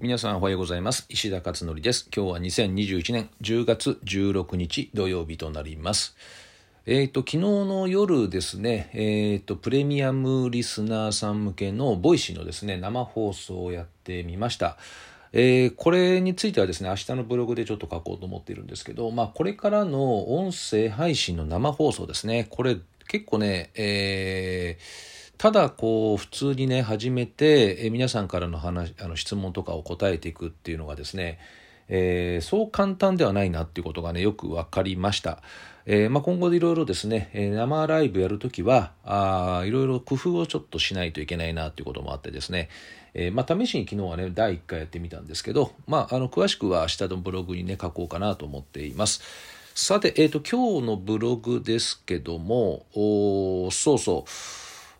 皆さんおはようございます。石田勝則です。今日は2021年10月16日土曜日となります。えっ、ー、と昨日の夜ですねえっ、ー、とプレミアムリスナーさん向けの Voicy のですね生放送をやってみました。えー、これについてはですね明日のブログでちょっと書こうと思っているんですけどまあこれからの音声配信の生放送ですね。これ結構ねえーただこう普通にね始めて、皆さんからの話あの質問とかを答えていくっていうのがですね、えー、そう簡単ではないなっていうことがねよく分かりました。えー、まあ、今後でいろいろですね、生ライブやるときは、いろいろ工夫をちょっとしないといけないなっていうこともあってですね、えー、まあ、試しに昨日はね、第1回やってみたんですけど、まあ、あの、詳しくは明日のブログにね、書こうかなと思っています。さて、えっ、と、今日のブログですけども、おそうそう、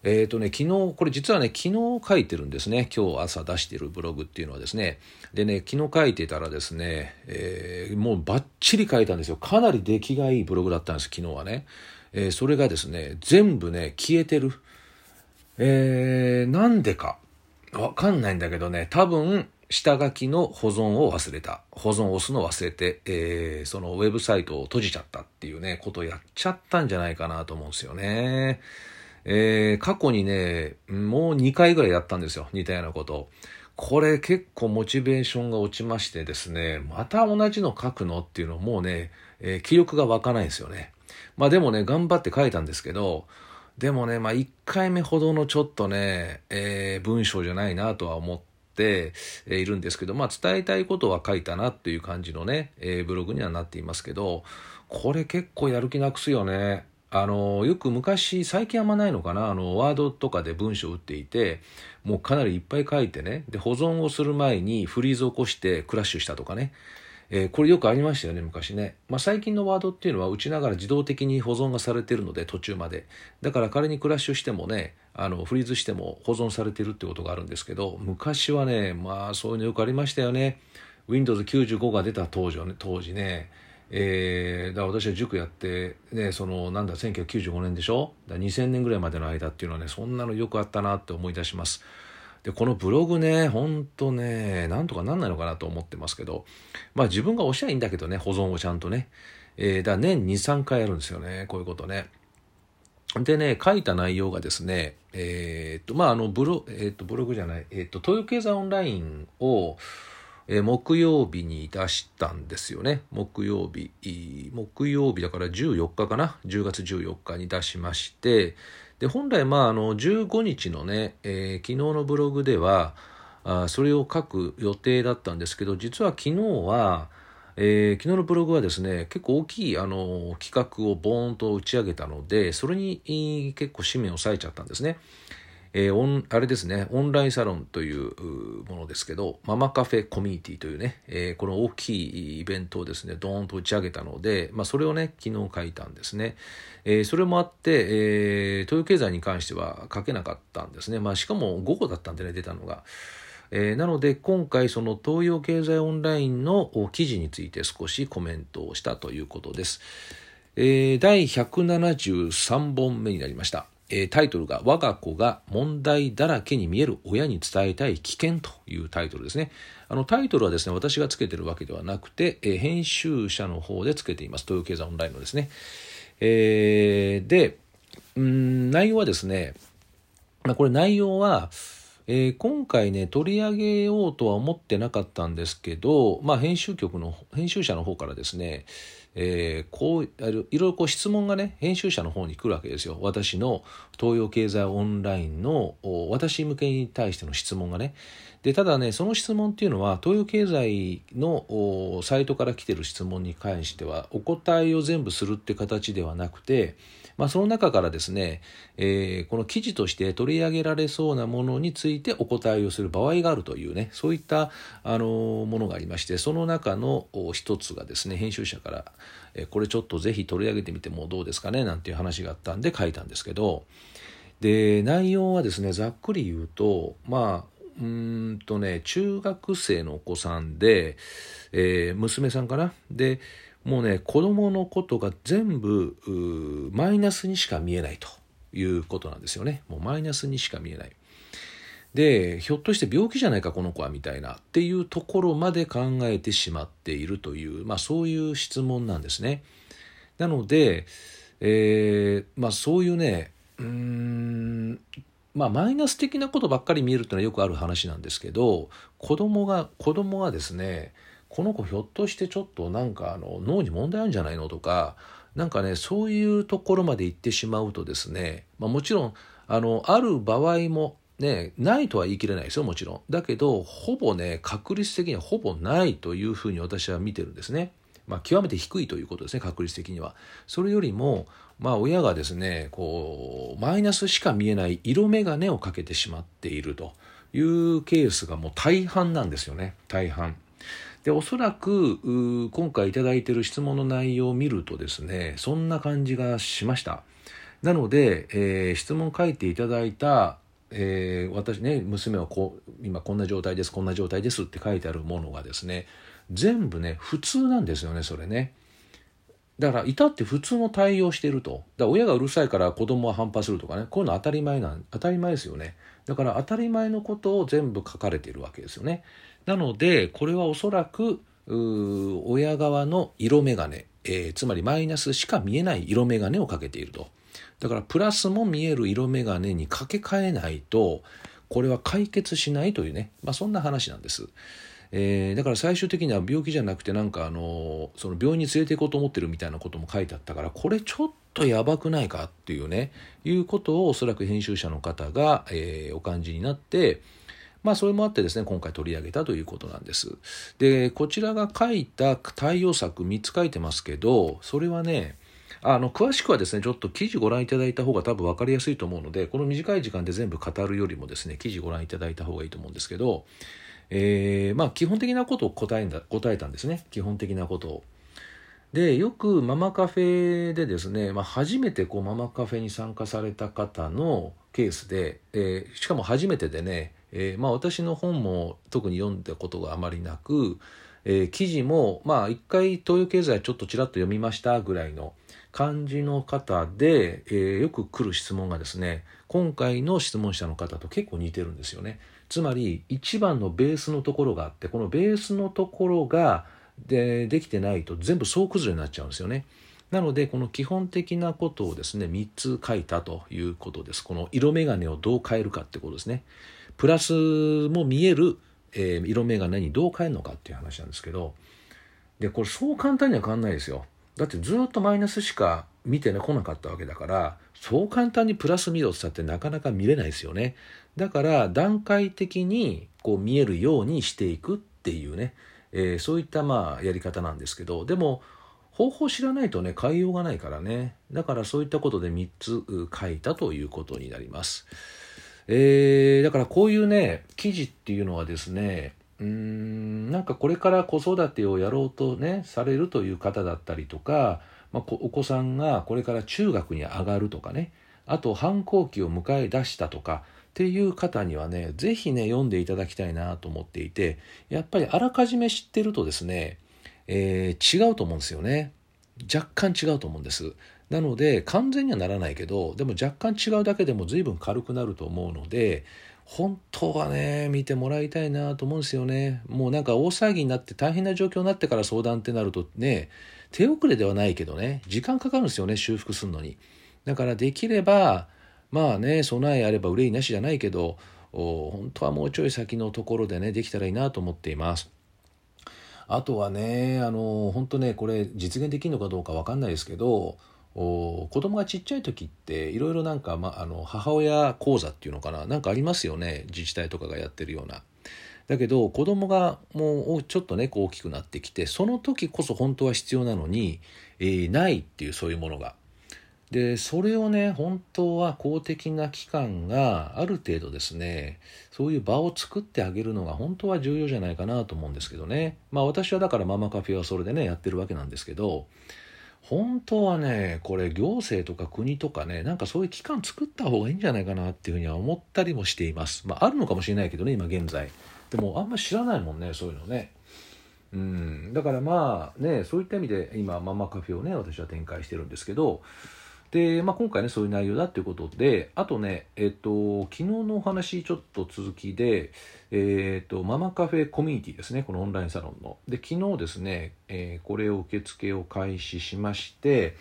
えっ、ー、とね、昨日、これ実はね、昨日書いてるんですね。今日朝出してるブログっていうのはですね。でね、昨日書いてたらですね、えー、もうバッチリ書いたんですよ。かなり出来がいいブログだったんです、昨日はね。えー、それがですね、全部ね、消えてる。えー、なんでか。わかんないんだけどね、多分、下書きの保存を忘れた。保存を押すの忘れて、えー、そのウェブサイトを閉じちゃったっていうね、ことをやっちゃったんじゃないかなと思うんですよね。えー、過去にね、もう2回ぐらいやったんですよ。似たようなことを。これ結構モチベーションが落ちましてですね、また同じの書くのっていうのもうね、えー、記憶が湧かないんですよね。まあでもね、頑張って書いたんですけど、でもね、まあ1回目ほどのちょっとね、えー、文章じゃないなとは思って、いるんですけど、まあ伝えたいことは書いたなっていう感じのね、えー、ブログにはなっていますけど、これ結構やる気なくすよね。あのよく昔最近あんまないのかな？あのワードとかで文章を打っていてもうかなりいっぱい書いてねで保存をする前にフリーズを起こしてクラッシュしたとかね、えー、これよくありましたよね昔ね、まあ、最近のワードっていうのは打ちながら自動的に保存がされてるので途中まで。だから仮にクラッシュしてもねあのフリーズしても保存されてるってことがあるんですけど昔はねまあそういうのよくありましたよね。Windows95 が出た当時ね当時ね。えー、だ私は塾やって、ね、そのなんだ1995年でしょ？だ2000年ぐらいまでの間っていうのはねそんなのよくあったなって思い出します。でこのブログねほんとねなんとかなんないのかなと思ってますけどまあ自分が押しゃいいんだけどね保存をちゃんとね、えー、だ年23回やるんですよねこういうことね。でね、書いた内容がですね、えー、っと、まあ、あの、ブロ、えー、っと、ブログじゃない、えー、っと、東洋経済オンラインを、えー、木曜日に出したんですよね。木曜日。木曜日だから14日かな？10月14日に出しまして、で、本来、まあ、あの、15日のね、えー、昨日のブログでは、あそれを書く予定だったんですけど、実は昨日は、えー、昨日のブログはですね、結構大きいあの企画をボーンと打ち上げたので、それに結構紙面を割いちゃったんですね。えー、オンあれですね、オンラインサロンというものですけど、ママカフェコミュニティというね、えー、この大きいイベントをですね、ドーンと打ち上げたので、まあ、それをね、昨日書いたんですね。えー、それもあって、え、東洋経済に関しては書けなかったんですね。まあ、しかも午後だったんでね、出たのが。えー、なので今回その東洋経済オンラインの記事について少しコメントをしたということです。えー、第173本目になりました。えー、タイトルが我が子が問題だらけに見える親に伝えたい危険というタイトルですね。あのタイトルはですね、私がつけてるわけではなくて、えー、編集者の方でつけています。東洋経済オンラインのですね。えー、で、ん内容はですね、まあ、これ内容は、えー、今回ね、取り上げようとは思ってなかったんですけど、まあ、編集局の、編集者の方からですね、えー、こういろいろこう質問がね編集者の方に来るわけですよ。私の東洋経済オンラインの私向けに対しての質問がね。でただねその質問っていうのは東洋経済のサイトから来てる質問に関してはお答えを全部するって形ではなくてまあ、その中からですね、えー、この記事として取り上げられそうなものについてお答えをする場合があるというね、そういったあのものがありまして、その中の一つがですね、編集者から、えこれちょっとぜひ取り上げてみてもどうですかね、なんていう話があったんで書いたんですけど、で、内容はですね、ざっくり言うと、まあ、うんとね、中学生のお子さんで、えー、娘さんかな？で、もうね子供のことが全部マイナスにしか見えないということなんですよね。もうマイナスにしか見えない。でひょっとして病気じゃないかこの子はみたいなっていうところまで考えてしまっているという、まあ、そういう質問なんですね。なので、えーまあ、そういうねうんまあマイナス的なことばっかり見えるっていうのはよくある話なんですけど子供が子供がですねこの子ひょっとしてちょっとなんかあの脳に問題あるんじゃないのとかなんかねそういうところまで行ってしまうとですね、まあ、もちろんあのある場合もね、ないとは言い切れないですよ、もちろん。だけど、ほぼね、確率的にはほぼないというふうに私は見てるんですね。まあ、極めて低いということですね、確率的には。それよりも、まあ、親がですね、こう、マイナスしか見えない色眼鏡をかけてしまっているというケースがもう大半なんですよね、大半。で、おそらく、今回いただいている質問の内容を見るとですね、そんな感じがしました。なので、えー、質問書いていただいたえー、私ね娘はこう今こんな状態ですこんな状態ですって書いてあるものがですね全部ね普通なんですよねそれね。だから至って普通の対応してると。だ親がうるさいから子供は反発するとかね。こういうの当たり前なん当たり前ですよね。だから当たり前のことを全部書かれているわけですよね。なのでこれはおそらく親側の色眼鏡、えー、つまりマイナスしか見えない色眼鏡をかけていると。だからプラスも見える色眼鏡に掛け替えないとこれは解決しないというね、まあ、そんな話なんです。えー、だから最終的には病気じゃなくてなんかあのその病院に連れて行こうと思ってるみたいなことも書いてあったからこれちょっとやばくないかっていうねいうことをおそらく編集者の方が、えー、お感じになってまあそれもあってですね今回取り上げたということなんです。でこちらが書いた対応策3つ書いてますけどそれはねあの詳しくはですねちょっと記事ご覧いただいた方が多分分かりやすいと思うのでこの短い時間で全部語るよりもですね記事ご覧いただいた方がいいと思うんですけど、えー、まあ基本的なことを答えんだ答えたんですね基本的なことを。でよくママカフェでですね、まあ、初めてこうママカフェに参加された方のケースで、えー、しかも初めてでね、えー、まあ、私の本も特に読んだことがあまりなく、えー、記事もまあ一回東洋経済ちょっとちらっと読みましたぐらいの感じの方で、えー、よく来る質問がですね今回の質問者の方と結構似てるんですよね。つまり一番のベースのところがあってこのベースのところがでできてないと全部総崩れになっちゃうんですよね。なのでこの基本的なことをですね3つ書いたということです。この色眼鏡をどう変えるかってことですね。プラスも見える、えー、色眼鏡にどう変えるのかっていう話なんですけど。でこれそう簡単には変わんないですよ。だってずっとマイナスしか見てこなかったわけだからそう簡単にプラス見ろってったってなかなか見れないですよね。だから段階的にこう見えるようにしていくっていうね、えー、そういったまあやり方なんですけどでも方法知らないとね変えようがないからね。だからそういったことで3つ書いたということになります、えー、だからこういうね記事っていうのはですねうんなんかこれから子育てをやろうとねされるという方だったりとか、まあ、お子さんがこれから中学に上がるとかねあと反抗期を迎え出したとかっていう方にはね是非ね読んでいただきたいなと思っていてやっぱりあらかじめ知ってるとですね、えー、違うと思うんですよね。若干違うと思うんです。なので完全にはならないけどでも若干違うだけでも随分軽くなると思うので本当はね、見てもらいたいなと思うんですよね。もうなんか大騒ぎになって大変な状況になってから相談ってなるとね、手遅れではないけどね、時間かかるんですよね、修復するのに。だからできれば、まあね、備えあれば憂いなしじゃないけど、本当はもうちょい先のところでね、できたらいいなと思っています。あとはね、あの、本当ね、これ実現できるのかどうかわかんないですけど、子供がちっちゃい時っていろいろなんか、ま、あの母親講座っていうのかななんかありますよね自治体とかがやってるような。だけど子供がもうちょっとね大きくなってきてその時こそ本当は必要なのに、えー、ないっていうそういうものが。でそれをね本当は公的な機関がある程度ですねそういう場を作ってあげるのが本当は重要じゃないかなと思うんですけどねまあ私はだからママカフェはそれでねやってるわけなんですけど本当はねこれ行政とか国とかねなんかそういう機関作った方がいいんじゃないかなっていうふうには思ったりもしています。まああるのかもしれないけどね今現在。でもあんま知らないもんねそういうのね。うん。だからまあねそういった意味で今ママカフェをね私は展開してるんですけどで、まあ、今回ねそういう内容だということであとねえっと昨日のお話ちょっと続きでえっとママカフェコミュニティですねこのオンラインサロンの。で昨日ですね、えー、これを受付を開始しまして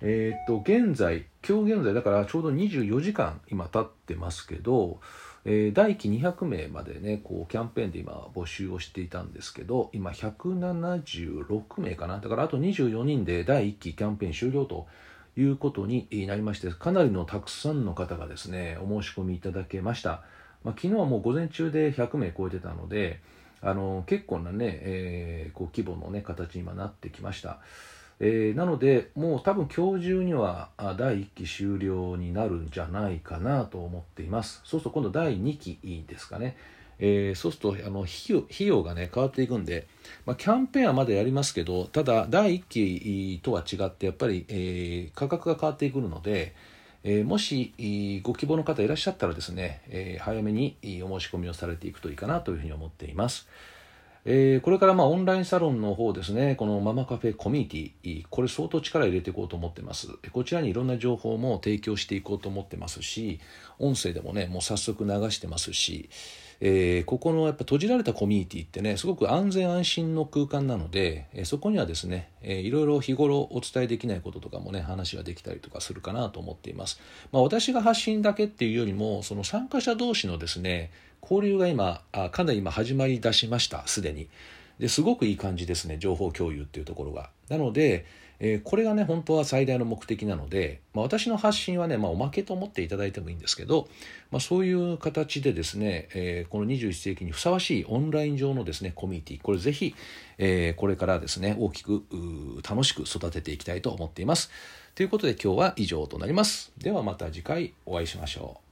えっと現在今日現在だからちょうど24時間今経ってますけどえー、第1期200名までねこうキャンペーンで今募集をしていたんですけど今176名かな。だからあと24人で第1期キャンペーン終了ということになりましてかなりのたくさんの方がですねお申し込みいただけました、まあ、昨日はもう午前中で100名超えてたのであの結構なね、えー、こう規模のね形に今なってきました、えー、なのでもう多分今日中には第1期終了になるんじゃないかなと思っています。そうすると今度第2期ですかね。えー、そうするとあの費用費用がね変わっていくんで、まあ、キャンペーンはまだやりますけどただ第1期とは違ってやっぱり、えー、価格が変わってくるので、えー、もしご希望の方いらっしゃったらですね、えー、早めにお申し込みをされていくといいかなというふうに思っています。えー、これからまあオンラインサロンの方ですね、このママカフェコミュニティ、これ相当力入れていこうと思ってます。こちらにいろんな情報も提供していこうと思ってますし、音声でもね、もう早速流してますし、えー、ここのやっぱ閉じられたコミュニティってねすごく安全安心の空間なので、えー、そこにはですね、えー、いろいろ日頃お伝えできないこととかもね話ができたりとかするかなと思っています、まあ、私が発信だけっていうよりもその参加者同士のですね交流が今あかなり今始まりだしましたすでに。ですごくいい感じですね情報共有っていうところがなのでえー、これがね本当は最大の目的なので、まあ、私の発信はね、まあ、おまけと思っていただいてもいいんですけど、まあ、そういう形でですね、えー、この21世紀にふさわしいオンライン上のですねコミュニティこれぜひ、えー、これからですね大きく楽しく育てていきたいと思っています。ということで今日は以上となります。ではまた次回お会いしましょう。